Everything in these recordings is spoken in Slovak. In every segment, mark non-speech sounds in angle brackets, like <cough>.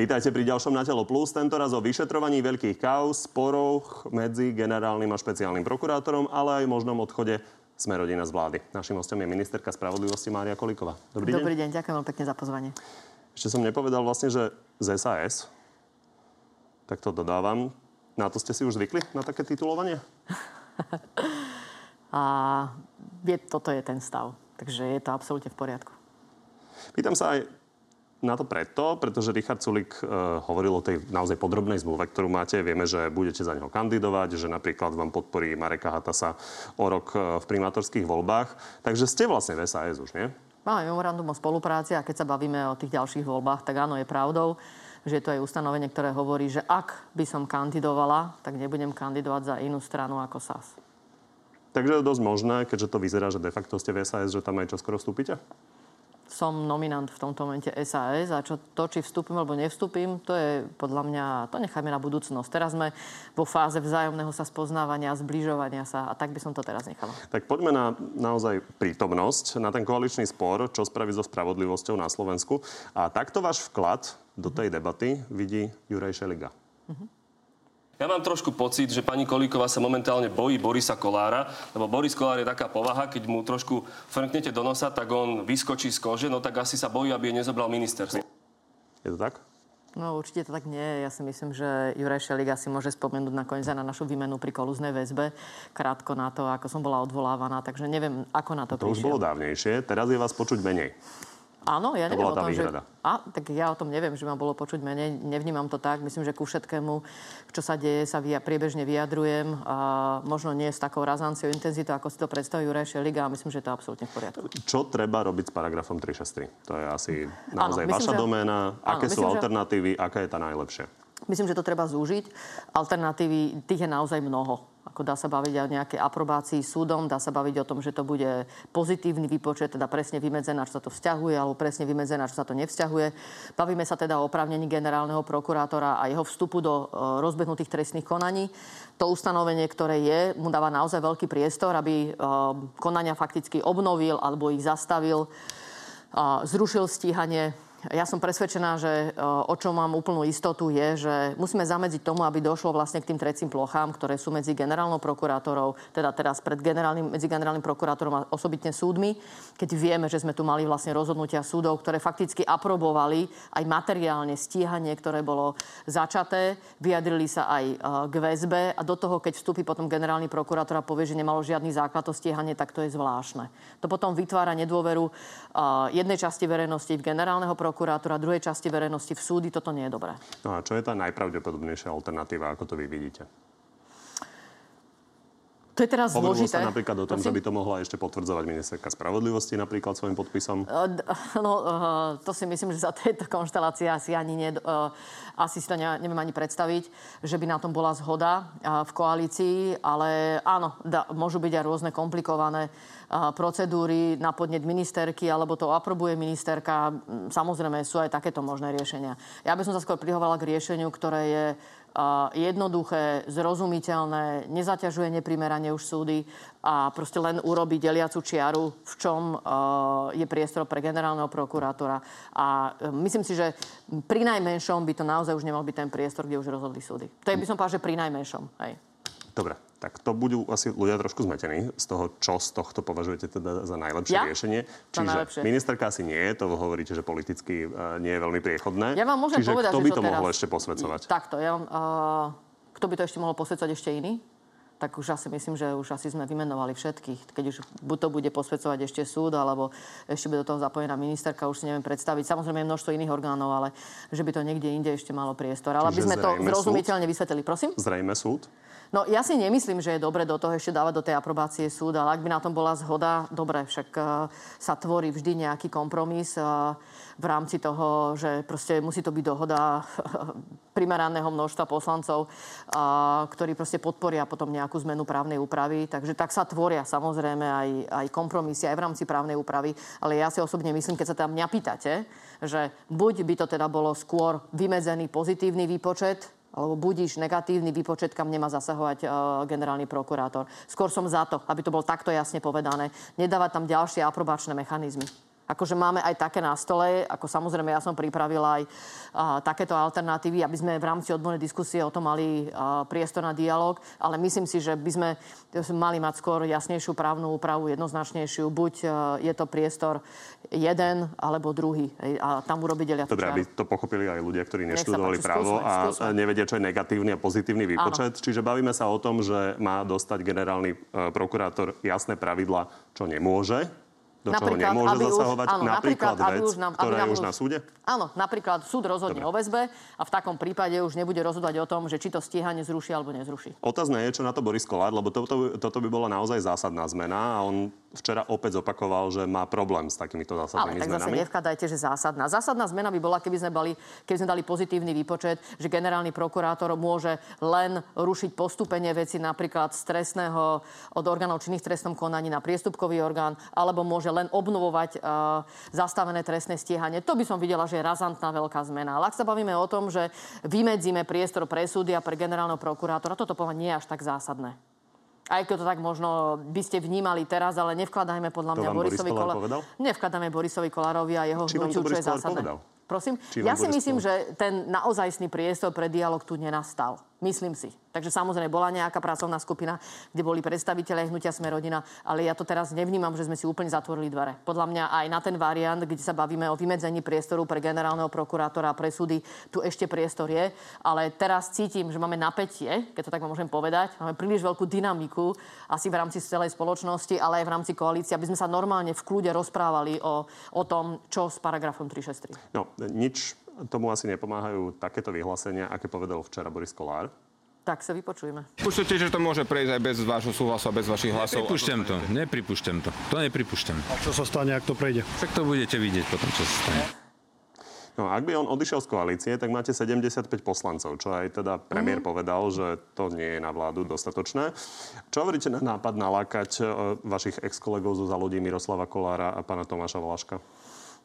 Vítajte pri ďalšom Na telo plus, tentoraz o vyšetrovaní veľkých kauz, sporoch medzi generálnym a špeciálnym prokurátorom, ale aj možnom odchode sme rodina z vlády. Našim hostom je ministerka spravodlivosti Mária Kolíková. Dobrý, Dobrý deň. deň, ďakujem veľmi pekne za pozvanie. Ešte som nepovedal vlastne, že z SAS, tak to dodávam. Na to ste si už zvykli, na také titulovanie? <laughs> a je, toto je ten stav. Takže je to absolútne v poriadku. Pýtam sa aj na to preto, pretože Richard Sulik uh, hovoril o tej naozaj podrobnej zmluve, ktorú máte. Vieme, že budete za neho kandidovať, že napríklad vám podporí Mareka Hatasa o rok uh, v primátorských voľbách. Takže ste vlastne v SAS už, nie? Máme memorandum o spolupráci a keď sa bavíme o tých ďalších voľbách, tak áno, je pravdou, že je to aj ustanovenie, ktoré hovorí, že ak by som kandidovala, tak nebudem kandidovať za inú stranu ako SAS. Takže je dosť možné, keďže to vyzerá, že de facto ste v SAS, že tam aj čoskoro vstúpite? Som nominant v tomto momente SAS a čo, to, či vstúpim alebo nevstúpim, to je podľa mňa, to necháme na budúcnosť. Teraz sme vo fáze vzájomného sa spoznávania, zbližovania sa a tak by som to teraz nechala. Tak poďme na naozaj prítomnosť, na ten koaličný spor, čo spraví so spravodlivosťou na Slovensku. A takto váš vklad do tej debaty vidí Juraj Šeliga. Uh-huh. Ja mám trošku pocit, že pani Kolíková sa momentálne bojí Borisa Kolára, lebo Boris Kolár je taká povaha, keď mu trošku frnknete do nosa, tak on vyskočí z kože, no tak asi sa bojí, aby je nezobral ministerstvo. Je to tak? No určite to tak nie. Ja si myslím, že Juraj Šeliga si môže spomenúť nakoniec aj na našu výmenu pri kolúznej väzbe, krátko na to, ako som bola odvolávaná, takže neviem, ako na to, to prišiel. To už bolo dávnejšie, teraz je vás počuť menej. Áno, ja neviem o tom, že... A, tak ja o tom neviem, že ma bolo počuť menej. Nevnímam to tak. Myslím, že ku všetkému, čo sa deje, sa via, priebežne vyjadrujem. A možno nie s takou razanciou intenzitou, ako si to predstavuje Juraj Šeliga. A myslím, že to je absolútne v poriadku. Čo treba robiť s paragrafom 363? To je asi naozaj áno, myslím, vaša že... doména. Aké áno, sú myslím, alternatívy? Že... Aká je tá najlepšia? Myslím, že to treba zúžiť. Alternatívy, tých je naozaj mnoho. Ako dá sa baviť o nejakej aprobácii súdom, dá sa baviť o tom, že to bude pozitívny výpočet, teda presne vymedzená, čo sa to vzťahuje, alebo presne vymedzená, čo sa to nevzťahuje. Bavíme sa teda o oprávnení generálneho prokurátora a jeho vstupu do e, rozbehnutých trestných konaní. To ustanovenie, ktoré je, mu dáva naozaj veľký priestor, aby e, konania fakticky obnovil alebo ich zastavil, zrušil stíhanie ja som presvedčená, že e, o čom mám úplnú istotu je, že musíme zamedziť tomu, aby došlo vlastne k tým trecím plochám, ktoré sú medzi generálnou prokurátorou, teda teraz pred generálnym, medzi generálnym prokurátorom a osobitne súdmi, keď vieme, že sme tu mali vlastne rozhodnutia súdov, ktoré fakticky aprobovali aj materiálne stíhanie, ktoré bolo začaté, vyjadrili sa aj e, k väzbe a do toho, keď vstúpi potom generálny prokurátor a povie, že nemalo žiadny základ to stíhanie, tak to je zvláštne. To potom vytvára nedôveru e, jednej časti verejnosti v generálneho prokurátora prokurátora, druhej časti verejnosti v súdy, toto nie je dobré. No a čo je tá najpravdepodobnejšia alternatíva, ako to vy vidíte? To je teraz Hovorilo zložité. sa napríklad o tom, Prosím? že by to mohla ešte potvrdzovať ministerka spravodlivosti napríklad svojim podpisom? <laughs> No, to si myslím, že za tejto konštelácie asi ani nie, asi si to neviem ani predstaviť, že by na tom bola zhoda v koalícii, ale áno, da, môžu byť aj rôzne komplikované procedúry na podnet ministerky, alebo to aprobuje ministerka. Samozrejme, sú aj takéto možné riešenia. Ja by som sa skôr prihovala k riešeniu, ktoré je jednoduché, zrozumiteľné, nezaťažuje neprimerane už súdy a proste len urobí deliacu čiaru, v čom je priestor pre generálneho prokurátora. A e, myslím si, že pri najmenšom by to naozaj už nemal byť ten priestor, kde už rozhodli súdy. To je by som povedal, že pri najmenšom. Hej. Dobre, tak to budú asi ľudia trošku zmetení z toho, čo z tohto považujete teda za najlepšie ja? riešenie. Čiže najlepšie. ministerka asi nie, to hovoríte, že politicky uh, nie je veľmi priechodné. Ja vám môžem Čiže povedať, kto by to teraz... mohol ešte posvedcovať? Takto, ja vám, uh, kto by to ešte mohol posvedcovať ešte iný? tak už asi myslím, že už asi sme vymenovali všetkých. Keď už buď to bude posvedcovať ešte súd, alebo ešte bude do toho zapojená ministerka, už si neviem predstaviť. Samozrejme je množstvo iných orgánov, ale že by to niekde inde ešte malo priestor. Ale aby sme to zrozumiteľne vysvetlili. Prosím? Zrejme súd? No ja si nemyslím, že je dobre do toho ešte dávať do tej aprobácie súd, ale ak by na tom bola zhoda, dobre, však uh, sa tvorí vždy nejaký kompromis uh, v rámci toho, že proste musí to byť dohoda <laughs> primeraného množstva poslancov, ktorí proste podporia potom nejakú zmenu právnej úpravy. Takže tak sa tvoria samozrejme aj, aj kompromisy aj v rámci právnej úpravy. Ale ja si osobne myslím, keď sa tam mňa pýtate, že buď by to teda bolo skôr vymedzený pozitívny výpočet alebo budíš negatívny výpočet, kam nemá zasahovať uh, generálny prokurátor. Skôr som za to, aby to bolo takto jasne povedané. Nedávať tam ďalšie aprobačné mechanizmy. Akože máme aj také na stole, ako samozrejme ja som pripravila aj a, takéto alternatívy, aby sme v rámci odbornej diskusie o tom mali a, priestor na dialog, ale myslím si, že by sme mali mať skôr jasnejšiu právnu úpravu, jednoznačnejšiu. Buď a, je to priestor jeden alebo druhý a tam urobiť deliacu Dobre, aby to pochopili aj ľudia, ktorí neštudovali právo skúsme, a skúsme. nevedia, čo je negatívny a pozitívny výpočet. Áno. Čiže bavíme sa o tom, že má dostať generálny e, prokurátor jasné pravidla, čo nemôže do čoho nemôže zasahovať? Už, áno, napríklad, napríklad vec, už nám, ktorá je už na súde? Áno, napríklad súd rozhodne Dobre. o väzbe a v takom prípade už nebude rozhodovať o tom, že či to stíhanie zruší alebo nezruší. Otázne je, čo na to Boris Kolár, lebo toto, toto by bola naozaj zásadná zmena a on včera opäť zopakoval, že má problém s takýmito zásadnými Ale tak zmenami. zase nevkladajte, že zásadná. Zásadná zmena by bola, keby sme, bali, keby sme dali pozitívny výpočet, že generálny prokurátor môže len rušiť postupenie veci napríklad z trestného od orgánov činných trestnom konaní na priestupkový orgán, alebo môže len obnovovať uh, zastavené trestné stíhanie. To by som videla, že je razantná veľká zmena. Ale ak sa bavíme o tom, že vymedzíme priestor pre súdy a pre generálneho prokurátora, toto povedať nie je až tak zásadné aj keď to tak možno by ste vnímali teraz, ale nevkladajme podľa mňa Borisovi Kolárovi. Nevkladajme Borisovi Kolárovi a jeho hnutiu, čo je zásadné. Povedal? Prosím? Či ja si myslím, že ten naozajstný priestor pre dialog tu nenastal. Myslím si. Takže samozrejme bola nejaká pracovná skupina, kde boli predstaviteľe hnutia Sme rodina, ale ja to teraz nevnímam, že sme si úplne zatvorili dvere. Podľa mňa aj na ten variant, kde sa bavíme o vymedzení priestoru pre generálneho prokurátora a pre súdy, tu ešte priestor je. Ale teraz cítim, že máme napätie, keď to tak môžem povedať. Máme príliš veľkú dynamiku asi v rámci celej spoločnosti, ale aj v rámci koalície, aby sme sa normálne v kľude rozprávali o, o tom, čo s paragrafom 363. No, nič tomu asi nepomáhajú takéto vyhlásenia, aké povedal včera Boris Kolár. Tak sa vypočujeme. Pripúšťate, že to môže prejsť aj bez vášho súhlasu a bez vašich hlasov? Nepripúšťam to, nepripúšťam to. To nepripúšťam. A čo sa stane, ak to prejde? Však to budete vidieť potom, čo sa stane. No, ak by on odišiel z koalície, tak máte 75 poslancov, čo aj teda premiér mm. povedal, že to nie je na vládu dostatočné. Čo hovoríte na nápad nalákať e, vašich ex-kolegov zo zalodí Miroslava Kolára a pána Tomáša Valaška?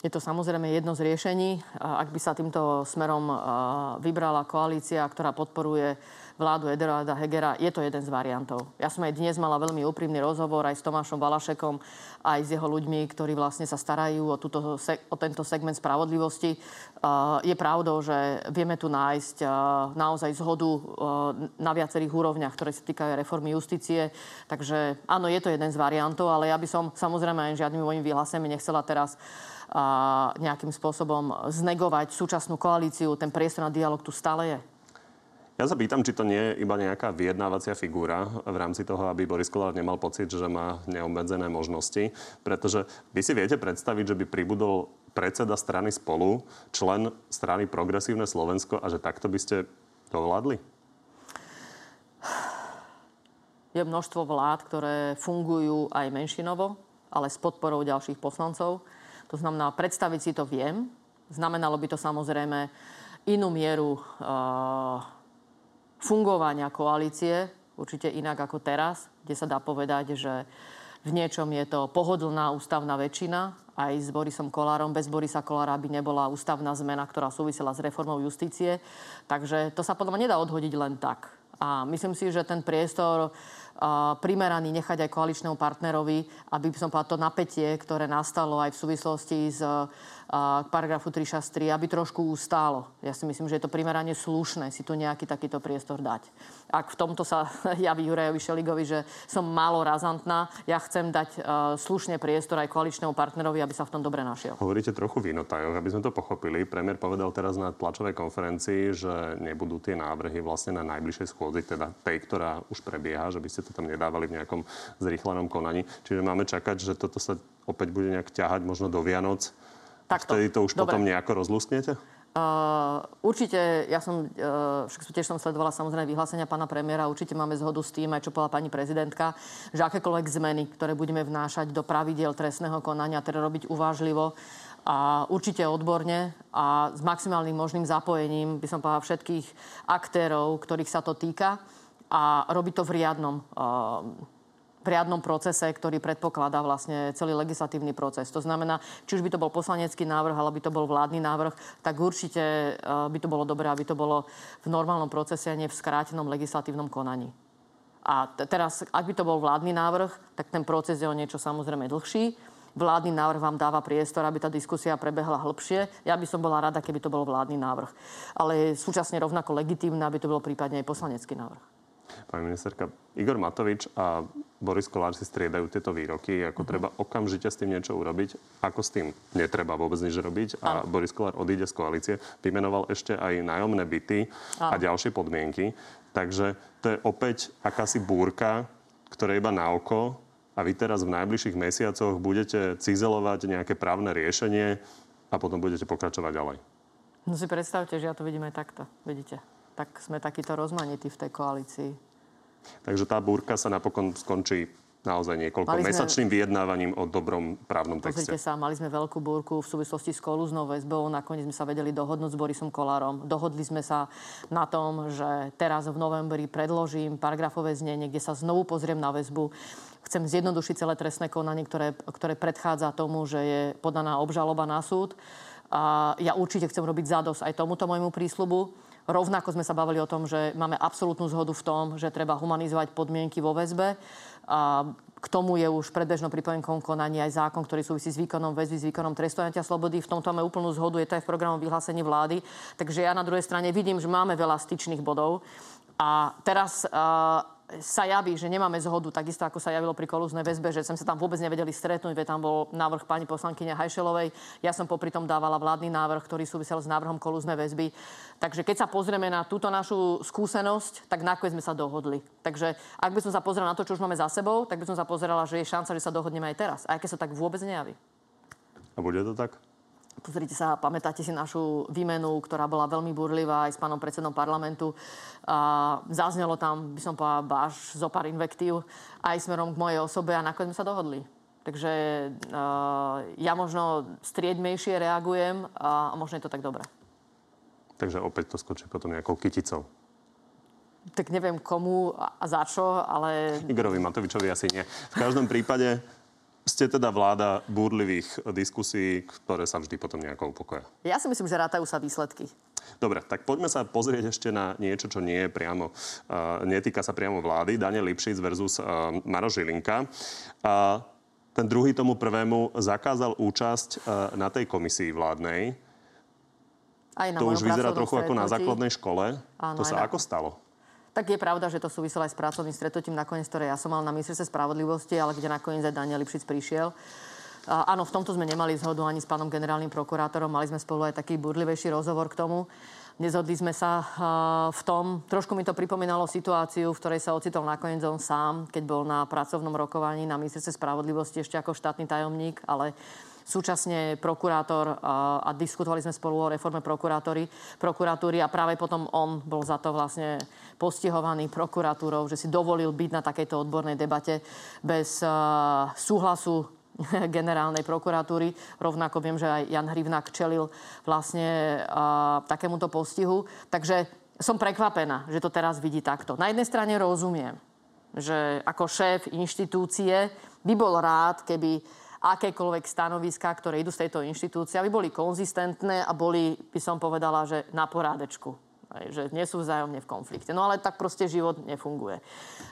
Je to samozrejme jedno z riešení. Ak by sa týmto smerom vybrala koalícia, ktorá podporuje vládu Eduarda Hegera, je to jeden z variantov. Ja som aj dnes mala veľmi úprimný rozhovor aj s Tomášom Valašekom, aj s jeho ľuďmi, ktorí vlastne sa starajú o, túto, o tento segment spravodlivosti. Je pravdou, že vieme tu nájsť naozaj zhodu na viacerých úrovniach, ktoré sa týkajú reformy justície. Takže áno, je to jeden z variantov, ale ja by som samozrejme aj žiadnymi mojimi vyhláseniami nechcela teraz nejakým spôsobom znegovať súčasnú koalíciu. Ten priestor na dialog tu stále je. Ja sa pýtam, či to nie je iba nejaká vyjednávacia figúra v rámci toho, aby Boris Kolár nemal pocit, že má neobmedzené možnosti. Pretože vy si viete predstaviť, že by pribudol predseda strany spolu, člen strany Progresívne Slovensko a že takto by ste to vládli? Je množstvo vlád, ktoré fungujú aj menšinovo, ale s podporou ďalších poslancov. To znamená, predstaviť si to viem. Znamenalo by to samozrejme inú mieru uh, fungovania koalície, určite inak ako teraz, kde sa dá povedať, že v niečom je to pohodlná ústavná väčšina, aj s Borisom Kolárom. Bez Borisa Kolára by nebola ústavná zmena, ktorá súvisela s reformou justície. Takže to sa podľa mňa nedá odhodiť len tak. A myslím si, že ten priestor primeraný nechať aj koaličnému partnerovi, aby som povedala to napätie, ktoré nastalo aj v súvislosti s k paragrafu 363, aby trošku ustálo. Ja si myslím, že je to primerane slušné si tu nejaký takýto priestor dať. Ak v tomto sa <laughs> javí Jurajovi Šeligovi, že som málo razantná, ja chcem dať uh, slušne priestor aj koaličnému partnerovi, aby sa v tom dobre našiel. Hovoríte trochu v inotajoch, aby sme to pochopili. Premiér povedal teraz na tlačovej konferencii, že nebudú tie návrhy vlastne na najbližšej schôdzi, teda tej, ktorá už prebieha, že by ste to tam nedávali v nejakom zrýchlenom konaní. Čiže máme čakať, že toto sa opäť bude nejak ťahať možno do Vianoc Takto. Vtedy to už Dobre. potom nejako rozlúsknete? Uh, určite, ja som, uh, však tiež som sledovala samozrejme vyhlásenia pána premiéra, určite máme zhodu s tým, aj čo povedala pani prezidentka, že akékoľvek zmeny, ktoré budeme vnášať do pravidiel trestného konania, teda robiť uvážlivo a určite odborne a s maximálnym možným zapojením, by som povedala, všetkých aktérov, ktorých sa to týka a robiť to v riadnom uh, v riadnom procese, ktorý predpokladá vlastne celý legislatívny proces. To znamená, či už by to bol poslanecký návrh, alebo by to bol vládny návrh, tak určite eh, by to bolo dobré, aby to bolo v normálnom procese a nie v skrátenom legislatívnom konaní. A teraz, ak by to bol vládny návrh, tak ten proces je o niečo samozrejme dlhší. vládny návrh vám dáva priestor, aby tá diskusia prebehla hĺbšie. Ja by som bola rada, keby to bol vládny návrh. Ale súčasne rovnako legitímne, aby to bolo prípadne aj poslanecký návrh. Pani ministerka, Igor Matovič a Boris Kolár si striedajú tieto výroky, ako mm-hmm. treba okamžite s tým niečo urobiť, ako s tým netreba vôbec nič robiť a Áno. Boris Kolár odíde z koalície. Vymenoval ešte aj nájomné byty Áno. a ďalšie podmienky. Takže to je opäť akási búrka, ktorá je iba na oko a vy teraz v najbližších mesiacoch budete cizelovať nejaké právne riešenie a potom budete pokračovať ďalej. No si predstavte, že ja to vidím aj takto. Vidíte tak sme takýto rozmanití v tej koalícii. Takže tá búrka sa napokon skončí naozaj niekoľko mali sme, mesačným vyjednávaním o dobrom právnom texte. Pozrite sa, mali sme veľkú búrku v súvislosti s kolúznou väzbou. Nakoniec sme sa vedeli dohodnúť s Borisom Kolárom. Dohodli sme sa na tom, že teraz v novembri predložím paragrafové znenie, kde sa znovu pozriem na väzbu. Chcem zjednodušiť celé trestné konanie, ktoré, ktoré predchádza tomu, že je podaná obžaloba na súd. A ja určite chcem robiť zádos aj tomuto môjmu prísľubu. Rovnako sme sa bavili o tom, že máme absolútnu zhodu v tom, že treba humanizovať podmienky vo väzbe. A k tomu je už predbežno pripojenkom konanie aj zákon, ktorý súvisí s výkonom väzby, s výkonom trestojatia slobody. V tomto máme úplnú zhodu, je to aj v programu vyhlásení vlády. Takže ja na druhej strane vidím, že máme veľa styčných bodov. A teraz uh, sa javí, že nemáme zhodu, takisto ako sa javilo pri kolúznej väzbe, že sme sa tam vôbec nevedeli stretnúť, veď tam bol návrh pani poslankyne Hajšelovej. Ja som popri tom dávala vládny návrh, ktorý súvisel s návrhom kolúznej väzby. Takže keď sa pozrieme na túto našu skúsenosť, tak nakoniec sme sa dohodli. Takže ak by som sa pozrela na to, čo už máme za sebou, tak by som sa pozerala, že je šanca, že sa dohodneme aj teraz. Aj keď sa tak vôbec nejaví. A bude to tak? Pozrite sa, pamätáte si našu výmenu, ktorá bola veľmi burlivá aj s pánom predsedom parlamentu. A zaznelo tam, by som povedala, váš zo pár invektív aj smerom k mojej osobe a nakoniec sme sa dohodli. Takže uh, ja možno striedmejšie reagujem a, a možno je to tak dobré. Takže opäť to skočí potom nejakou kyticou. Tak neviem komu a za čo, ale... Igorovi Matovičovi asi nie. V každom prípade ste teda vláda búrlivých diskusí, ktoré sa vždy potom nejako upokoja. Ja si myslím, že rátajú sa výsledky. Dobre, tak poďme sa pozrieť ešte na niečo, čo nie je priamo, uh, netýka sa priamo vlády. Daniel Lipšic versus uh, Maro Žilinka. Uh, ten druhý tomu prvému zakázal účasť uh, na tej komisii vládnej. Aj na to už vyzerá trochu stretnutí. ako na základnej škole. Áno, to sa na... ako stalo? Tak je pravda, že to súviselo aj s pracovným stretnutím nakoniec, ktoré ja som mal na ministerstve spravodlivosti, ale kde nakoniec aj Daniel Lipšic prišiel. A, áno, v tomto sme nemali zhodu ani s pánom generálnym prokurátorom. Mali sme spolu aj taký burlivejší rozhovor k tomu. Nezhodli sme sa uh, v tom. Trošku mi to pripomínalo situáciu, v ktorej sa ocitol nakoniec on sám, keď bol na pracovnom rokovaní na ministerstve spravodlivosti ešte ako štátny tajomník, ale súčasne prokurátor a, a diskutovali sme spolu o reforme prokuratúry a práve potom on bol za to vlastne postihovaný prokuratúrou, že si dovolil byť na takejto odbornej debate bez uh, súhlasu <laughs> generálnej prokuratúry. Rovnako viem, že aj Jan Hrivnák čelil vlastne uh, takémuto postihu. Takže som prekvapená, že to teraz vidí takto. Na jednej strane rozumiem, že ako šéf inštitúcie by bol rád, keby akékoľvek stanoviská, ktoré idú z tejto inštitúcie, aby boli konzistentné a boli, by som povedala, že na porádečku že nie sú vzájomne v konflikte. No ale tak proste život nefunguje.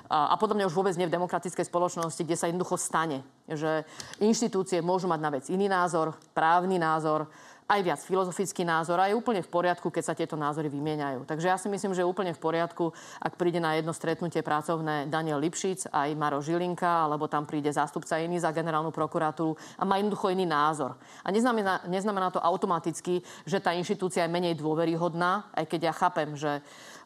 A, a podobne už vôbec nie v demokratickej spoločnosti, kde sa jednoducho stane, že inštitúcie môžu mať na vec iný názor, právny názor, aj viac filozofický názor a je úplne v poriadku, keď sa tieto názory vymieňajú. Takže ja si myslím, že je úplne v poriadku, ak príde na jedno stretnutie pracovné Daniel Lipšic, aj Maro Žilinka, alebo tam príde zástupca iný za generálnu prokuratúru a má jednoducho iný názor. A neznamená, neznamená to automaticky, že tá inštitúcia je menej dôveryhodná, aj keď ja chápem, že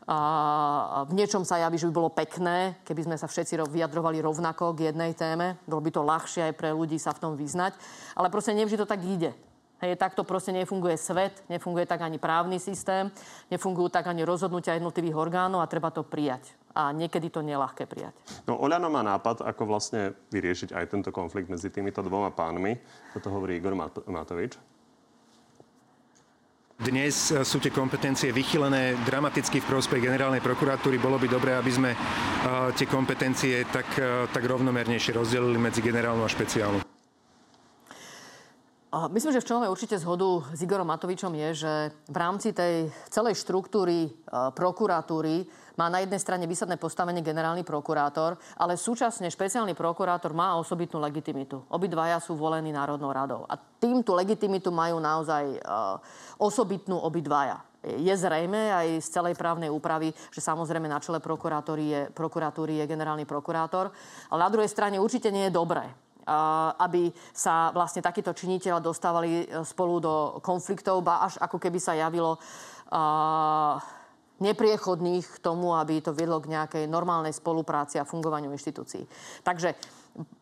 a v niečom sa javí, že by bolo pekné, keby sme sa všetci vyjadrovali rovnako k jednej téme. Bolo by to ľahšie aj pre ľudí sa v tom vyznať. Ale proste nevždy to tak ide. Hej, takto proste nefunguje svet, nefunguje tak ani právny systém, nefungujú tak ani rozhodnutia jednotlivých orgánov a treba to prijať. A niekedy to nelahké prijať. No Oľano má nápad, ako vlastne vyriešiť aj tento konflikt medzi týmito dvoma pánmi. To hovorí Igor Mat- Matovič. Dnes sú tie kompetencie vychylené dramaticky v prospech generálnej prokuratúry. Bolo by dobré, aby sme tie kompetencie tak, tak rovnomernejšie rozdelili medzi generálnu a špeciálnu. Myslím, že v čom máme určite zhodu s Igorom Matovičom je, že v rámci tej celej štruktúry prokuratúry má na jednej strane výsadné postavenie generálny prokurátor, ale súčasne špeciálny prokurátor má osobitnú legitimitu. Obidvaja sú volení Národnou radou. A týmto legitimitu majú naozaj uh, osobitnú obidvaja. Je zrejme aj z celej právnej úpravy, že samozrejme na čele prokuratúry je, prokuratúry je generálny prokurátor. Ale na druhej strane určite nie je dobré, aby sa vlastne takíto činiteľa dostávali e, spolu do konfliktov, ba až ako keby sa javilo nepriechodných k tomu, aby to viedlo k nejakej normálnej spolupráci a fungovaniu inštitúcií. Takže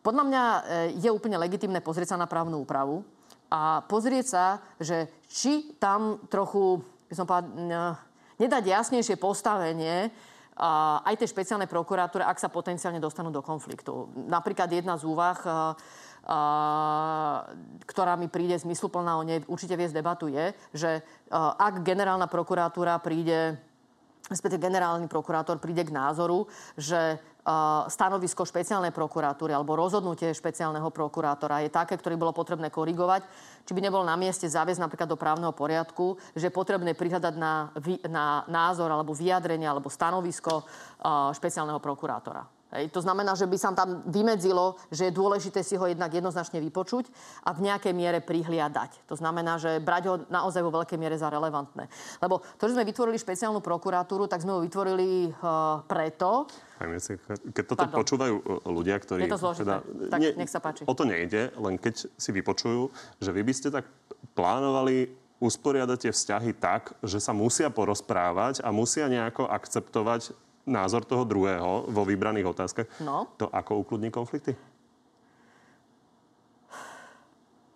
podľa mňa e, je úplne legitimné pozrieť sa na právnu úpravu a pozrieť sa, že či tam trochu, by som povedal, nedať jasnejšie postavenie aj tej špeciálnej prokuratúre, ak sa potenciálne dostanú do konfliktu. Napríklad jedna z úvah, a, a, ktorá mi príde zmysluplná, o nej určite viesť debatu, je, že a, ak generálna prokuratúra príde respektíve generálny prokurátor príde k názoru, že stanovisko špeciálnej prokuratúry alebo rozhodnutie špeciálneho prokurátora je také, ktoré bolo potrebné korigovať, či by nebolo na mieste záväz napríklad do právneho poriadku, že je potrebné prihľadať na, na názor alebo vyjadrenie alebo stanovisko špeciálneho prokurátora. Hej. To znamená, že by sa tam vymedzilo, že je dôležité si ho jednak jednoznačne vypočuť a v nejakej miere prihliadať. To znamená, že brať ho naozaj vo veľkej miere za relevantné. Lebo to, že sme vytvorili špeciálnu prokuratúru, tak sme ho vytvorili uh, preto, keď toto Pardon. počúvajú e, ľudia, ktorí... Je to zložité. Teda, tak nie, nech sa páči. O to nejde, len keď si vypočujú, že vy by ste tak plánovali usporiadať tie vzťahy tak, že sa musia porozprávať a musia nejako akceptovať názor toho druhého vo vybraných otázkach, no. to ako ukludní konflikty?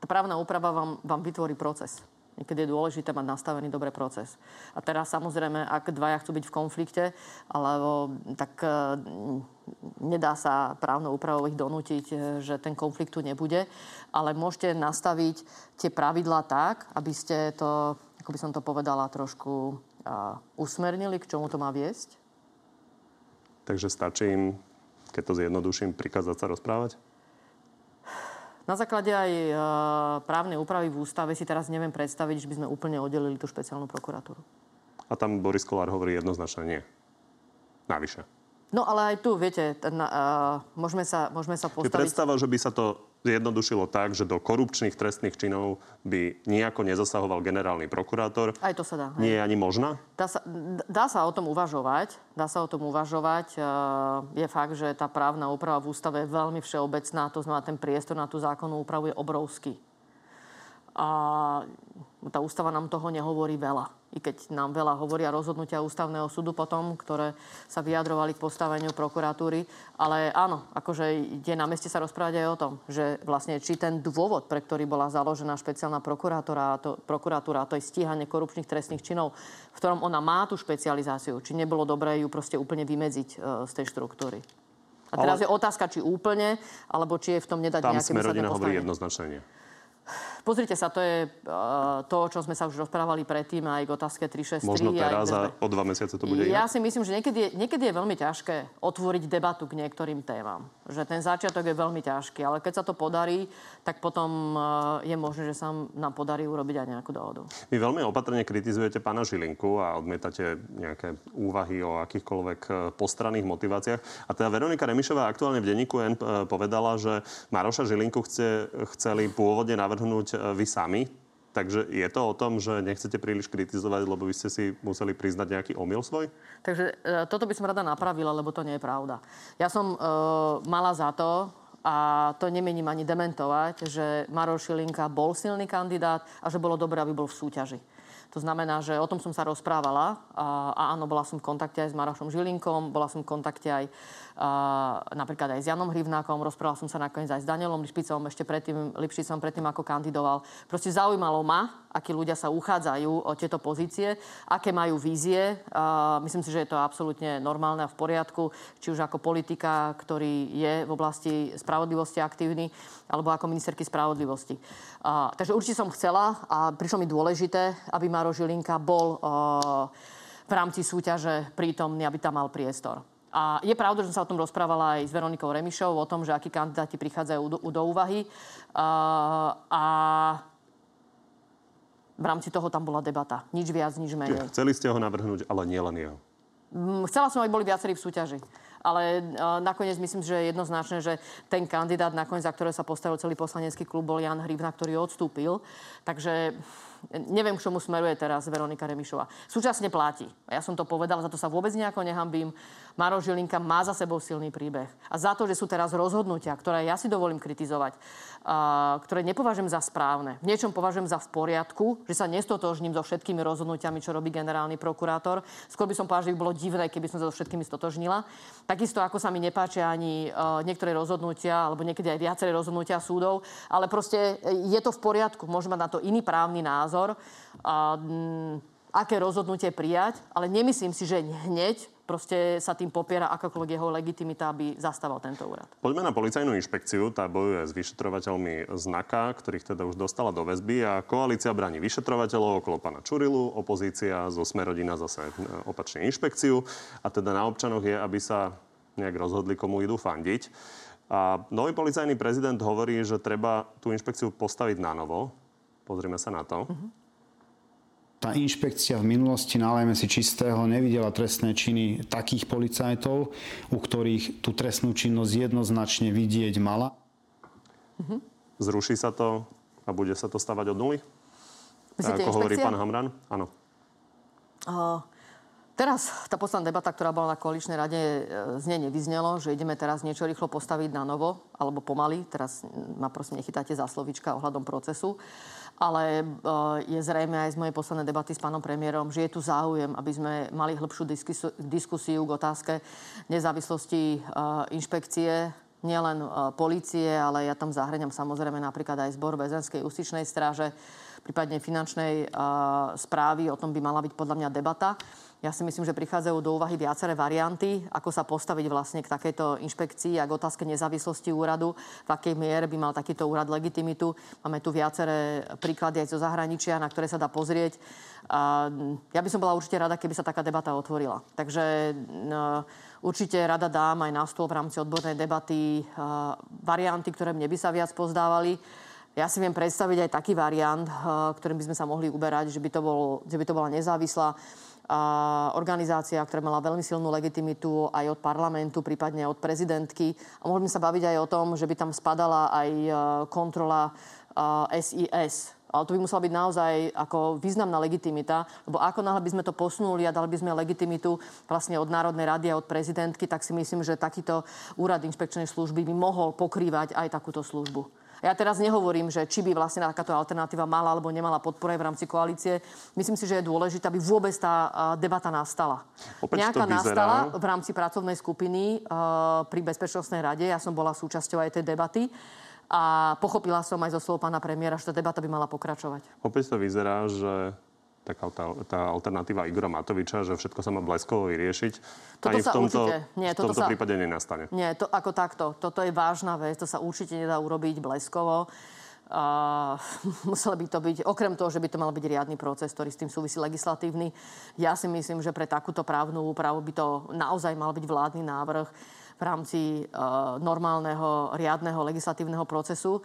Tá právna úprava vám, vám vytvorí proces. Niekedy je dôležité mať nastavený dobrý proces. A teraz samozrejme, ak dvaja chcú byť v konflikte, alebo tak e, nedá sa právnou úpravou ich donútiť, e, že ten konflikt tu nebude, ale môžete nastaviť tie pravidlá tak, aby ste to, ako by som to povedala, trošku a, usmernili, k čomu to má viesť Takže stačí im, keď to zjednoduším, prikázať sa rozprávať? Na základe aj e, právnej úpravy v ústave si teraz neviem predstaviť, že by sme úplne oddelili tú špeciálnu prokuratúru. A tam Boris Kolár hovorí jednoznačne nie. Navyše. No ale aj tu, viete, ten, uh, môžeme, sa, môžeme sa postaviť... Čiže predstava, že by sa to zjednodušilo tak, že do korupčných trestných činov by nejako nezasahoval generálny prokurátor. Aj to sa dá. Hej. Nie je ani možná? Dá sa, dá sa o tom uvažovať. Dá sa o tom uvažovať. Je fakt, že tá právna úprava v ústave je veľmi všeobecná. To znamená, ten priestor na tú zákonnú úpravu je obrovský. A tá ústava nám toho nehovorí veľa i keď nám veľa hovoria rozhodnutia ústavného súdu potom, ktoré sa vyjadrovali k postaveniu prokuratúry. Ale áno, akože je na meste sa rozprávať aj o tom, že vlastne či ten dôvod, pre ktorý bola založená špeciálna prokuratúra, to, prokuratúra, to je stíhanie korupčných trestných činov, v ktorom ona má tú špecializáciu, či nebolo dobré ju proste úplne vymedziť e, z tej štruktúry. A teraz Ale... je otázka, či úplne, alebo či je v tom nedať tam nejaké Tam rodina hovorí jednoznačne Pozrite sa, to je uh, to, o čom sme sa už rozprávali predtým, aj k otázke 363. Možno teraz a o dva mesiace to bude Ja inak? si myslím, že niekedy je, niekedy je veľmi ťažké otvoriť debatu k niektorým témam. Že ten začiatok je veľmi ťažký, ale keď sa to podarí, tak potom uh, je možné, že sa nám podarí urobiť aj nejakú dohodu. Vy veľmi opatrne kritizujete pána Žilinku a odmietate nejaké úvahy o akýchkoľvek e, postranných motiváciách. A teda Veronika Remišová aktuálne v denníku N povedala, že Maroša Žilinku chce, chceli pôvodne navrhnúť vy sami. Takže je to o tom, že nechcete príliš kritizovať, lebo vy ste si museli priznať nejaký omyl svoj? Takže e, toto by som rada napravila, lebo to nie je pravda. Ja som e, mala za to, a to nemením ani dementovať, že Maroš Šilinka bol silný kandidát a že bolo dobré, aby bol v súťaži. To znamená, že o tom som sa rozprávala a, a áno, bola som v kontakte aj s Marošom Žilinkom, bola som v kontakte aj napríklad aj s Janom Hrivnákom, rozprával som sa nakoniec aj s Danielom Lipšicom ešte predtým, Lipšicom predtým, ako kandidoval. Proste zaujímalo ma, akí ľudia sa uchádzajú o tieto pozície, aké majú vízie. A myslím si, že je to absolútne normálne a v poriadku, či už ako politika, ktorý je v oblasti spravodlivosti aktívny, alebo ako ministerky spravodlivosti. A, takže určite som chcela a prišlo mi dôležité, aby Maro Žilinka bol v rámci súťaže prítomný, aby tam mal priestor. A je pravda, že som sa o tom rozprávala aj s Veronikou Remišou, o tom, že akí kandidáti prichádzajú do, do úvahy. A, a v rámci toho tam bola debata. Nič viac, nič menej. Chceli ste ho navrhnúť, ale nie len jeho. Chcela som, aby boli viacerí v súťaži. Ale uh, nakoniec myslím, že je jednoznačné, že ten kandidát, nakoniec, za ktoré sa postavil celý poslanecký klub, bol Jan Hrivna, ktorý odstúpil. Takže neviem, k čomu smeruje teraz Veronika Remišová. Súčasne platí. Ja som to povedala, za to sa vôbec nejako nehambím. Maro Žilinka má za sebou silný príbeh. A za to, že sú teraz rozhodnutia, ktoré ja si dovolím kritizovať, a, ktoré nepovažujem za správne, v niečom považujem za v poriadku, že sa nestotožním so všetkými rozhodnutiami, čo robí generálny prokurátor. Skôr by som povedala, že by bolo divné, keby som sa so všetkými stotožnila. Takisto ako sa mi nepáčia ani uh, niektoré rozhodnutia, alebo niekedy aj viaceré rozhodnutia súdov, ale proste je to v poriadku. Môžeme mať na to iný právny názor názor, a, m, aké rozhodnutie prijať, ale nemyslím si, že hneď proste sa tým popiera akákoľvek jeho legitimita, aby zastával tento úrad. Poďme na policajnú inšpekciu. Tá bojuje s vyšetrovateľmi znaka, ktorých teda už dostala do väzby a koalícia bráni vyšetrovateľov okolo pána Čurilu, opozícia zo Smerodina zase e, opačne inšpekciu a teda na občanoch je, aby sa nejak rozhodli, komu idú fandiť. A nový policajný prezident hovorí, že treba tú inšpekciu postaviť na novo. Pozrime sa na to. Tá inšpekcia v minulosti, nalajme si čistého, nevidela trestné činy takých policajtov, u ktorých tú trestnú činnosť jednoznačne vidieť mala. Zruší sa to a bude sa to stavať od nuly? Myslíte Ako hovorí inšpekcia? pán Hamran? Áno. Uh, teraz tá posledná debata, ktorá bola na koaličnej rade, e, z nej nevyznelo, že ideme teraz niečo rýchlo postaviť na novo, alebo pomaly. Teraz ma prosím nechytáte za slovička ohľadom procesu. Ale uh, je zrejme aj z mojej poslednej debaty s pánom premiérom, že je tu záujem, aby sme mali hĺbšiu diskusiu, k otázke nezávislosti uh, inšpekcie nielen policie, ale ja tam zahrňam samozrejme napríklad aj zbor väzenskej justičnej stráže, prípadne finančnej správy. O tom by mala byť podľa mňa debata. Ja si myslím, že prichádzajú do úvahy viaceré varianty, ako sa postaviť vlastne k takejto inšpekcii a k otázke nezávislosti úradu, v akej miere by mal takýto úrad legitimitu. Máme tu viaceré príklady aj zo zahraničia, na ktoré sa dá pozrieť. A ja by som bola určite rada, keby sa taká debata otvorila. Takže no, určite rada dám aj na stôl v rámci odbornej debaty uh, varianty, ktoré mne by sa viac pozdávali. Ja si viem predstaviť aj taký variant, uh, ktorým by sme sa mohli uberať, že by to, bol, že by to bola nezávislá a organizácia, ktorá mala veľmi silnú legitimitu aj od parlamentu, prípadne od prezidentky. A mohli by sa baviť aj o tom, že by tam spadala aj e, kontrola SIS. Ale to by musela byť naozaj ako významná legitimita, lebo ako náhle by sme to posunuli a dali by sme legitimitu vlastne od Národnej rady a od prezidentky, tak si myslím, že takýto úrad inšpekčnej služby by mohol pokrývať aj takúto službu. Ja teraz nehovorím, že či by vlastne takáto alternatíva mala alebo nemala podporu aj v rámci koalície. Myslím si, že je dôležité, aby vôbec tá debata nastala. Opäť Nejaká nastala v rámci pracovnej skupiny pri Bezpečnostnej rade. Ja som bola súčasťou aj tej debaty. A pochopila som aj zo slov pána premiéra, že tá debata by mala pokračovať. Opäť to vyzerá, že taká tá, tá alternatíva Igora Matoviča, že všetko sa má bleskovo vyriešiť. Toto Ani sa v tomto, určite- nie, v tomto sa- prípade nenastane. Nie, to ako takto. Toto je vážna vec, to sa určite nedá urobiť bleskovo. Uh, <laughs> muselo by to byť, okrem toho, že by to mal byť riadny proces, ktorý s tým súvisí legislatívny. Ja si myslím, že pre takúto právnu úpravu by to naozaj mal byť vládny návrh v rámci uh, normálneho, riadneho legislatívneho procesu.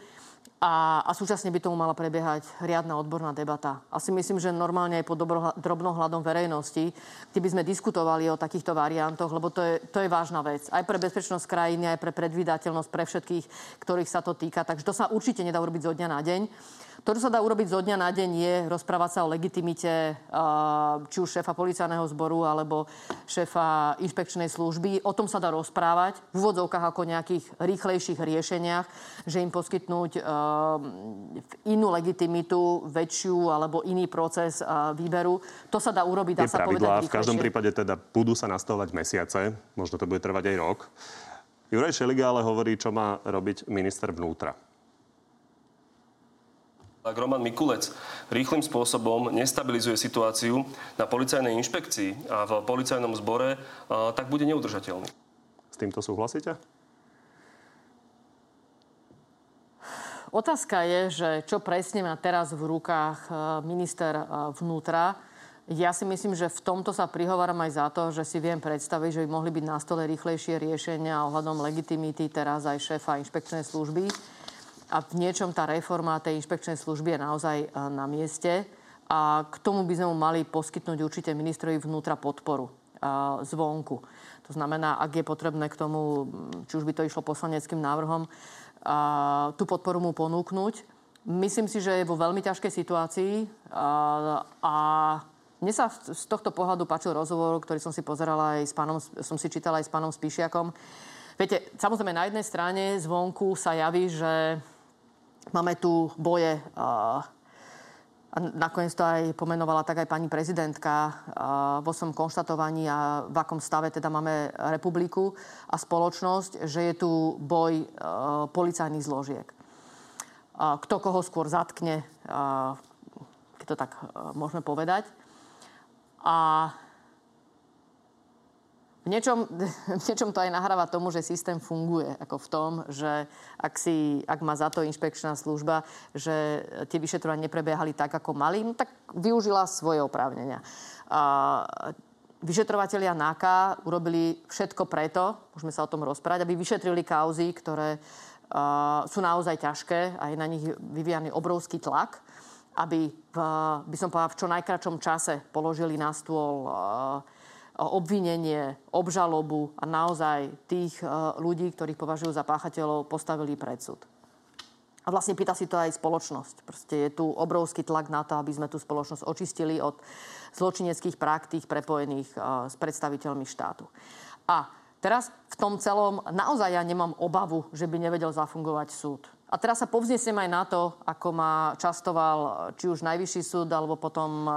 A, a súčasne by tomu mala prebiehať riadna odborná debata. A si myslím, že normálne aj pod drobnohľadom verejnosti, kde sme diskutovali o takýchto variantoch, lebo to je, to je vážna vec. Aj pre bezpečnosť krajiny, aj pre predvydateľnosť, pre všetkých, ktorých sa to týka. Takže to sa určite nedá urobiť zo dňa na deň. To, čo sa dá urobiť zo dňa na deň, je rozprávať sa o legitimite uh, či už šéfa policajného zboru alebo šéfa inšpekčnej služby. O tom sa dá rozprávať v úvodzovkách ako nejakých rýchlejších riešeniach, že im poskytnúť uh, inú legitimitu, väčšiu alebo iný proces uh, výberu. To sa dá urobiť, dá Tie sa pravidlá povedať v každom rýchlejšie. prípade teda budú sa nastavovať mesiace, možno to bude trvať aj rok. Juraj Šeliga ale hovorí, čo má robiť minister vnútra. Ak Roman Mikulec rýchlým spôsobom nestabilizuje situáciu na policajnej inšpekcii a v policajnom zbore, a, tak bude neudržateľný. S týmto súhlasíte? Otázka je, že čo presne má teraz v rukách e, minister e, vnútra. Ja si myslím, že v tomto sa prihováram aj za to, že si viem predstaviť, že by mohli byť na stole rýchlejšie riešenia ohľadom legitimity teraz aj šéfa inšpekčnej služby. A v niečom tá reforma tej inšpekčnej služby je naozaj e, na mieste. A k tomu by sme mu mali poskytnúť určite ministrovi vnútra podporu. Zvonku. To znamená, ak je potrebné k tomu, či už by to išlo poslaneckým návrhom, tú podporu mu ponúknuť. Myslím si, že je vo veľmi ťažkej situácii a mne sa z tohto pohľadu páčil rozhovor, ktorý som si pozerala aj s pánom, som si čítala aj s pánom Spíšiakom. Viete, samozrejme na jednej strane zvonku sa javí, že máme tu boje a nakoniec to aj pomenovala tak aj pani prezidentka vo svojom konštatovaní a v akom stave teda máme republiku a spoločnosť, že je tu boj policajných zložiek. Kto koho skôr zatkne, keď to tak môžeme povedať. A v niečom, <laughs> v niečom to aj nahráva tomu, že systém funguje. Ako v tom, že ak, si, ak má za to inšpekčná služba, že tie vyšetrovania neprebiehali tak, ako mali, no tak využila svoje oprávnenia. A, vyšetrovatelia NAKA urobili všetko preto, môžeme sa o tom rozprávať, aby vyšetrili kauzy, ktoré uh, sú naozaj ťažké a je na nich vyvíjaný obrovský tlak aby v, by som povedala, v čo najkračom čase položili na stôl obvinenie, obžalobu a naozaj tých ľudí, ktorých považujú za páchateľov, postavili pred súd. A vlastne pýta si to aj spoločnosť. Proste je tu obrovský tlak na to, aby sme tú spoločnosť očistili od zločineckých praktík prepojených s predstaviteľmi štátu. A teraz v tom celom naozaj ja nemám obavu, že by nevedel zafungovať súd. A teraz sa povznesiem aj na to, ako ma častoval či už Najvyšší súd, alebo potom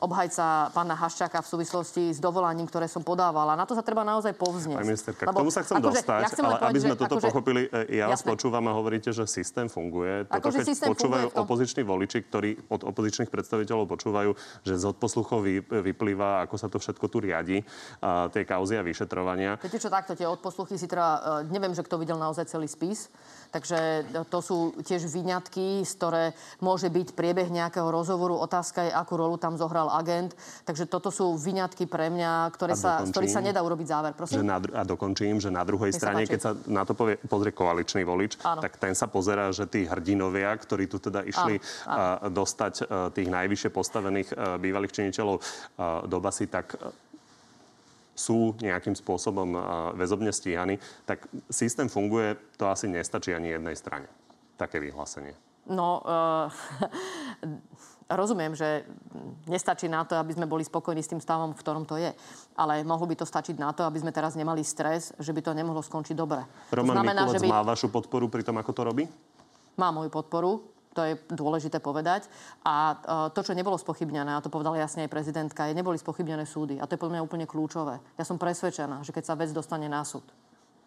obhajca pána Haščáka v súvislosti s dovolaním, ktoré som podávala. Na to sa treba naozaj povznieť. Pani ministerka, k tomu sa chcem akože, dostať, ja chcem ale povedať, aby sme toto akože, pochopili, e, ja vás počúvam a hovoríte, že systém funguje. Toto, akože keď systém počúvajú tom... opoziční voliči, ktorí od opozičných predstaviteľov počúvajú, že z odposluchov vyplýva, ako sa to všetko tu riadi, a tie kauzy a vyšetrovania. Viete čo, takto tie odposluchy si treba, neviem, že kto videl naozaj celý spis, Takže to sú tiež vyňatky, z ktoré môže byť priebeh nejakého rozhovoru. Otázka je, akú rolu tam zohral agent. Takže toto sú vyňatky pre mňa, ktoré sa, z ktorých sa nedá urobiť záver. Prosím? Že na, a dokončím, že na druhej Nech strane, keď sa na to povie, pozrie koaličný volič, áno. tak ten sa pozera, že tí hrdinovia, ktorí tu teda išli áno, áno. dostať tých najvyššie postavených bývalých činiteľov do basy, tak sú nejakým spôsobom väzobne stíhaní, tak systém funguje, to asi nestačí ani jednej strane. Také vyhlásenie. No, uh, <laughs> rozumiem, že nestačí na to, aby sme boli spokojní s tým stavom, v ktorom to je. Ale mohlo by to stačiť na to, aby sme teraz nemali stres, že by to nemohlo skončiť dobre. Roman to znamená, že by... má vašu podporu pri tom, ako to robí? Má moju podporu. To je dôležité povedať. A e, to, čo nebolo spochybnené, a to povedala jasne aj prezidentka, je, neboli spochybnené súdy. A to je podľa mňa úplne kľúčové. Ja som presvedčená, že keď sa vec dostane na súd,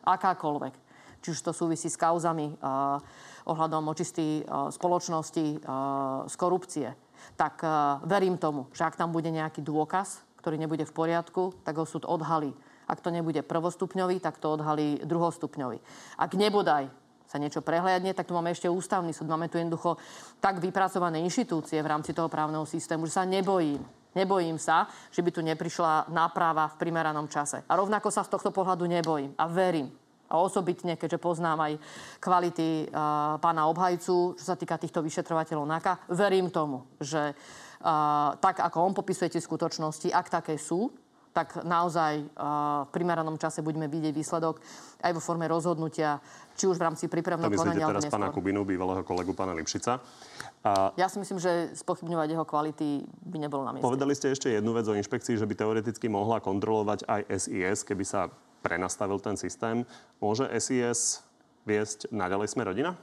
akákoľvek, či už to súvisí s kauzami uh, ohľadom očistý uh, spoločnosti uh, z korupcie, tak uh, verím tomu, že ak tam bude nejaký dôkaz, ktorý nebude v poriadku, tak ho súd odhalí. Ak to nebude prvostupňový, tak to odhalí druhostupňový. Ak nebodaj sa niečo prehliadne, tak tu máme ešte ústavný súd. Máme tu jednoducho tak vypracované inštitúcie v rámci toho právneho systému, že sa nebojím. Nebojím sa, že by tu neprišla náprava v primeranom čase. A rovnako sa z tohto pohľadu nebojím a verím, a osobitne, keďže poznám aj kvality uh, pána obhajcu, čo sa týka týchto vyšetrovateľov NAKA, verím tomu, že uh, tak, ako on popisuje tie skutočnosti, ak také sú, tak naozaj uh, v primeranom čase budeme vidieť výsledok aj vo forme rozhodnutia, či už v rámci prípravného konania. Teraz pána Kubinu, bývalého kolegu pána Lipšica. A... Ja si myslím, že spochybňovať jeho kvality by nebolo na mieste. Povedali ste ešte jednu vec o inšpekcii, že by teoreticky mohla kontrolovať aj SIS, keby sa prenastavil ten systém. Môže SIS viesť naďalej sme rodina?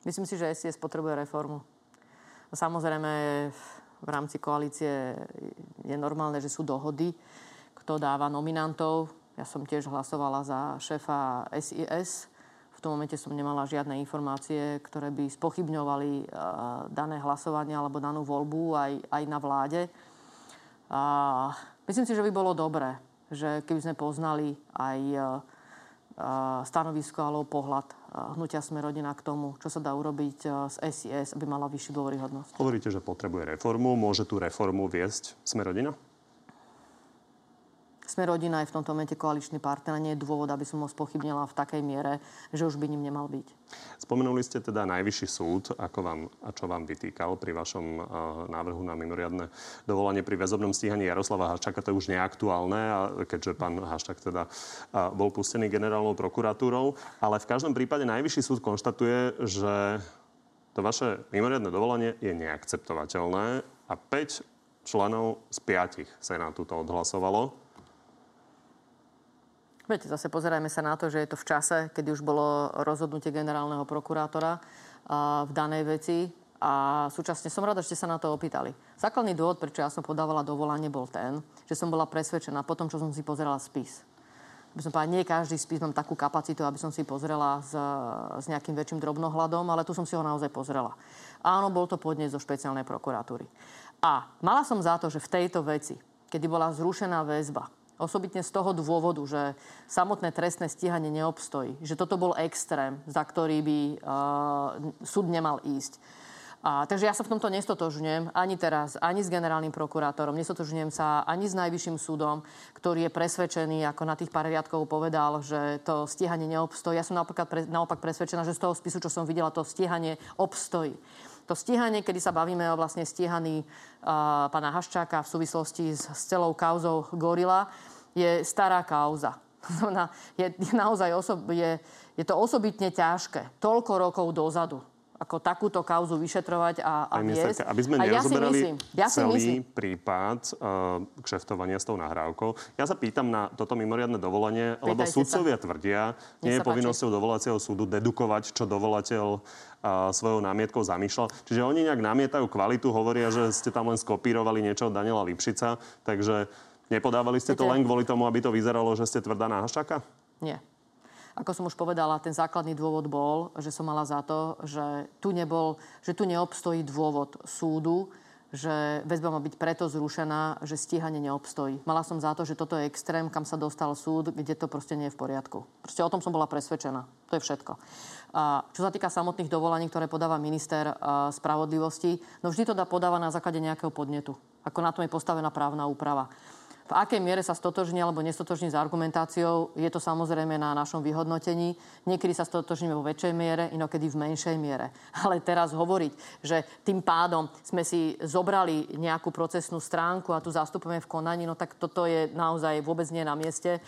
Myslím si, že SIS potrebuje reformu. Samozrejme, v rámci koalície je normálne, že sú dohody, kto dáva nominantov. Ja som tiež hlasovala za šéfa SIS. V tom momente som nemala žiadne informácie, ktoré by spochybňovali dané hlasovanie alebo danú voľbu aj, aj na vláde. A myslím si, že by bolo dobré, že keby sme poznali aj stanovisko alebo pohľad hnutia Sme rodina k tomu, čo sa dá urobiť z SIS, aby mala vyššiu dôveryhodnosť. Hovoríte, že potrebuje reformu. Môže tú reformu viesť Sme rodina? Sme rodina aj v tomto momente koaličný partner. Nie je dôvod, aby som ho spochybnila v takej miere, že už by ním nemal byť. Spomenuli ste teda najvyšší súd, ako vám, a čo vám vytýkal pri vašom uh, návrhu na mimoriadne dovolanie pri väzobnom stíhaní Jaroslava Haščaka. To je už neaktuálne, a keďže pán Haščak teda uh, bol pustený generálnou prokuratúrou. Ale v každom prípade najvyšší súd konštatuje, že to vaše mimoriadne dovolanie je neakceptovateľné a 5 členov z 5 Senátu to odhlasovalo. Viete, zase pozerajme sa na to, že je to v čase, kedy už bolo rozhodnutie generálneho prokurátora v danej veci a súčasne som rada, že ste sa na to opýtali. Základný dôvod, prečo ja som podávala dovolanie, bol ten, že som bola presvedčená po tom, čo som si pozerala spis. By som povedala, nie každý spis mám takú kapacitu, aby som si pozrela s, s nejakým väčším drobnohľadom, ale tu som si ho naozaj pozrela. Áno, bol to podnet zo špeciálnej prokuratúry. A mala som za to, že v tejto veci, kedy bola zrušená väzba, Osobitne z toho dôvodu, že samotné trestné stíhanie neobstojí. Že toto bol extrém, za ktorý by uh, súd nemal ísť. A, takže ja sa v tomto nestotožňujem ani teraz, ani s generálnym prokurátorom, nestotožňujem sa ani s najvyšším súdom, ktorý je presvedčený, ako na tých pár riadkov povedal, že to stíhanie neobstojí. Ja som naopak, pre, naopak presvedčená, že z toho spisu, čo som videla, to stíhanie obstojí. To stíhanie, kedy sa bavíme o vlastne stíhaní uh, pána Haščáka v súvislosti s, s celou kauzou Gorila, je stará kauza. <laughs> je, je naozaj osob, je, je to osobitne ťažké. Toľko rokov dozadu ako takúto kauzu vyšetrovať a, a viesť. Aby sme nerozoberali ja ja celý myslím. prípad uh, kšeftovania s tou nahrávkou, ja sa pýtam na toto mimoriadne dovolenie, Pýtajte lebo sudcovia sa. tvrdia, nie je povinnosťou dovolacieho súdu dedukovať, čo dovolateľ uh, svojou námietkou zamýšľal. Čiže oni nejak namietajú kvalitu, hovoria, že ste tam len skopírovali niečo od Daniela Lipšica, takže Nepodávali ste to len kvôli tomu, aby to vyzeralo, že ste tvrdá na Haščaka? Nie. Ako som už povedala, ten základný dôvod bol, že som mala za to, že tu, nebol, že tu neobstojí dôvod súdu, že väzba má byť preto zrušená, že stíhanie neobstojí. Mala som za to, že toto je extrém, kam sa dostal súd, kde to proste nie je v poriadku. Proste o tom som bola presvedčená. To je všetko. A čo sa týka samotných dovolaní, ktoré podáva minister spravodlivosti, no vždy to dá podáva na základe nejakého podnetu. Ako na tom je postavená právna úprava. V akej miere sa stotožní alebo nestotožní s argumentáciou, je to samozrejme na našom vyhodnotení. Niekedy sa stotožníme vo väčšej miere, inokedy v menšej miere. <laughs> Ale teraz hovoriť, že tým pádom sme si zobrali nejakú procesnú stránku a tu zastupujeme v konaní, no tak toto je naozaj vôbec nie na mieste.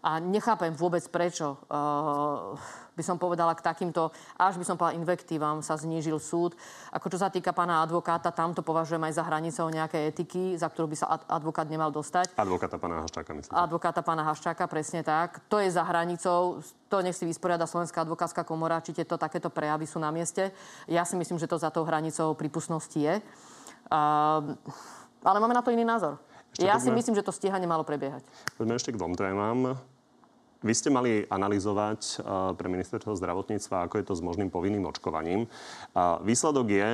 A nechápem vôbec prečo. Uh, by som povedala k takýmto, až by som povedala invektívam sa znížil súd. Ako čo sa týka pána advokáta, tam to považujem aj za hranicou nejakej etiky, za ktorú by sa advokát nemal dostať. Advokáta pána Haščáka, myslím. Advokáta pána Haščáka, presne tak. To je za hranicou, to nech si vysporiada Slovenská advokátska komora, či tieto takéto prejavy sú na mieste. Ja si myslím, že to za tou hranicou prípustnosti je. Uh, ale máme na to iný názor. Ešte ja si myslím, že to stíhanie malo prebiehať. Poďme ešte k dvom témam. Vy ste mali analyzovať uh, pre ministerstvo zdravotníctva, ako je to s možným povinným očkovaním. Uh, výsledok je,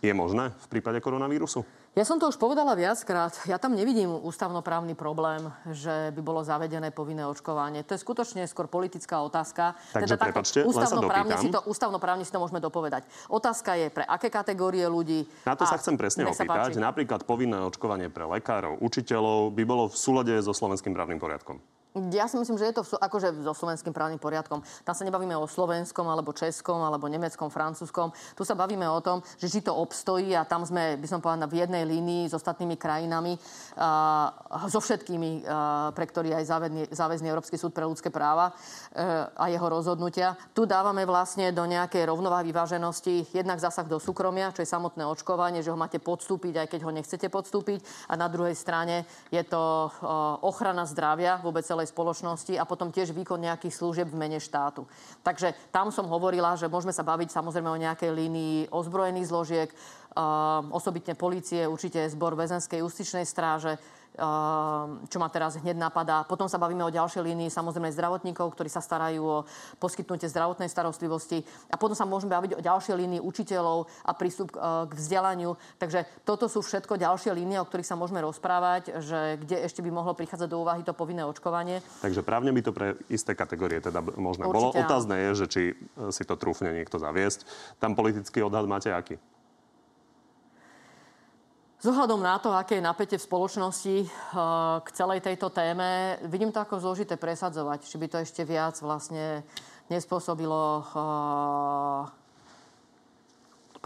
je možné v prípade koronavírusu? Ja som to už povedala viackrát. Ja tam nevidím ústavnoprávny problém, že by bolo zavedené povinné očkovanie. To je skutočne skôr politická otázka. Takže teda prepačte, ústavnoprávne si, to, ústavnoprávne si to môžeme dopovedať. Otázka je, pre aké kategórie ľudí... Na to a, sa chcem presne opýtať. Napríklad povinné očkovanie pre lekárov, učiteľov by bolo v súlade so slovenským právnym poriadkom. Ja si myslím, že je to akože so slovenským právnym poriadkom. Tam sa nebavíme o slovenskom, alebo českom, alebo nemeckom, francúzskom. Tu sa bavíme o tom, že či to obstojí a tam sme, by som povedala, v jednej línii s ostatnými krajinami, a, so všetkými, a, pre ktorý aj záväzný, Európsky súd pre ľudské práva a, e, a jeho rozhodnutia. Tu dávame vlastne do nejakej rovnováhy vyváženosti jednak zásah do súkromia, čo je samotné očkovanie, že ho máte podstúpiť, aj keď ho nechcete podstúpiť. A na druhej strane je to ochrana zdravia vôbec celej celej spoločnosti a potom tiež výkon nejakých služieb v mene štátu. Takže tam som hovorila, že môžeme sa baviť samozrejme o nejakej línii ozbrojených zložiek, osobitne policie, určite zbor väzenskej justičnej stráže, čo ma teraz hneď napadá. Potom sa bavíme o ďalšej línii samozrejme zdravotníkov, ktorí sa starajú o poskytnutie zdravotnej starostlivosti. A potom sa môžeme baviť o ďalšej línii učiteľov a prístup e, k vzdelaniu. Takže toto sú všetko ďalšie línie, o ktorých sa môžeme rozprávať, že kde ešte by mohlo prichádzať do úvahy to povinné očkovanie. Takže právne by to pre isté kategórie teda možné Určite, bolo. Otázne je, že či e, si to trúfne niekto zaviesť. Tam politický odhad máte aký? Zohľadom na to, aké je napätie v spoločnosti uh, k celej tejto téme, vidím to ako zložité presadzovať. Či by to ešte viac vlastne nespôsobilo uh,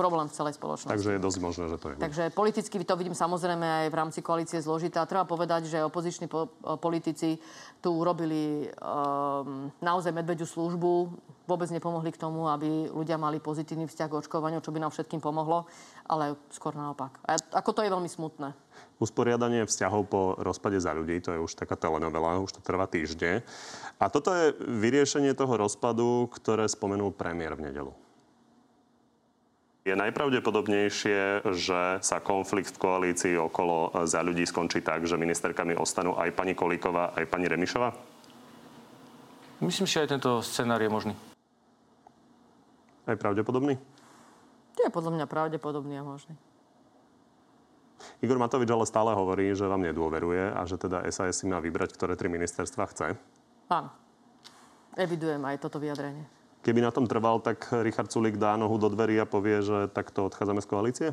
problém v celej spoločnosti. Takže je dosť možné, že to je. Takže politicky to vidím samozrejme aj v rámci koalície zložité. A treba povedať, že opoziční po, politici tu urobili um, naozaj medveďu službu. Vôbec nepomohli k tomu, aby ľudia mali pozitívny vzťah k očkovaniu, čo by nám všetkým pomohlo, ale skôr naopak. A ako to je veľmi smutné. Usporiadanie vzťahov po rozpade za ľudí, to je už taká telenovela, už to trvá týždne. A toto je vyriešenie toho rozpadu, ktoré spomenul premiér v nedelu. Je najpravdepodobnejšie, že sa konflikt v koalícii okolo za ľudí skončí tak, že ministerkami ostanú aj pani Kolíková, aj pani Remišová? Myslím, že aj tento scenár je možný. Aj pravdepodobný? Je podľa mňa pravdepodobný a možný. Igor Matovič ale stále hovorí, že vám nedôveruje a že teda SAS si má vybrať, ktoré tri ministerstva chce. Áno. Evidujem aj toto vyjadrenie. Keby na tom trval, tak Richard Sulik dá nohu do dverí a povie, že takto odchádzame z koalície?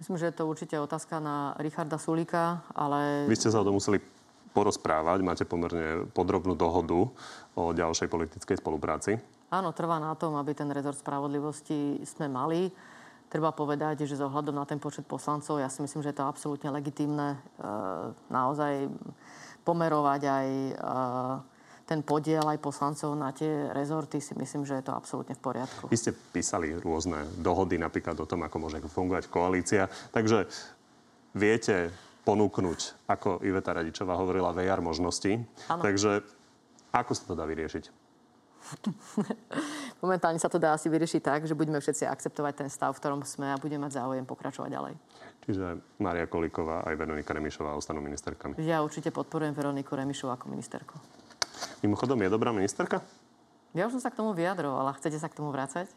Myslím, že je to určite otázka na Richarda Sulika, ale... Vy ste sa o to museli porozprávať, máte pomerne podrobnú dohodu o ďalšej politickej spolupráci. Áno, trvá na tom, aby ten rezort spravodlivosti sme mali. Treba povedať, že zohľadom na ten počet poslancov, ja si myslím, že je to absolútne legitímne e, naozaj pomerovať aj e, ten podiel aj poslancov na tie rezorty si myslím, že je to absolútne v poriadku. Vy ste písali rôzne dohody napríklad o tom, ako môže fungovať koalícia. Takže viete ponúknuť, ako Iveta Radičová hovorila, VR možnosti. Ano. Takže ako sa to dá vyriešiť? <laughs> Momentálne sa to dá asi vyriešiť tak, že budeme všetci akceptovať ten stav, v ktorom sme a budeme mať záujem pokračovať ďalej. Čiže Maria Kolíková aj Veronika Remišová ostanú ministerkami. Ja určite podporujem Veroniku Remišovú ako ministerku. Mimochodom, je dobrá ministerka? Ja už som sa k tomu vyjadrovala. Chcete sa k tomu vrácať?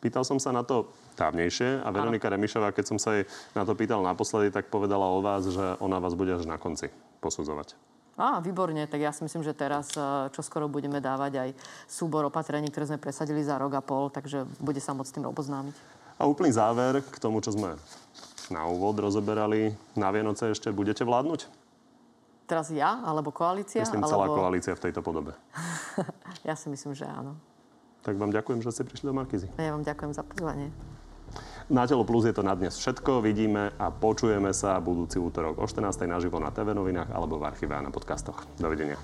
Pýtal som sa na to dávnejšie a Veronika ano. Remišová, keď som sa jej na to pýtal naposledy, tak povedala o vás, že ona vás bude až na konci posudzovať. Á, výborne, tak ja si myslím, že teraz e, čo skoro budeme dávať aj súbor opatrení, ktoré sme presadili za rok a pol, takže bude sa môcť s tým oboznámiť. A úplný záver k tomu, čo sme na úvod rozoberali. Na Vianoce ešte budete vládnuť? Teraz ja, alebo koalícia? Myslím, alebo... celá koalícia v tejto podobe. <laughs> ja si myslím, že áno. Tak vám ďakujem, že ste prišli do Markizy. Ja vám ďakujem za pozvanie. Na Telo Plus je to na dnes všetko. Vidíme a počujeme sa budúci útorok o 14. naživo na TV novinách alebo v archíve a na podcastoch. Dovidenia.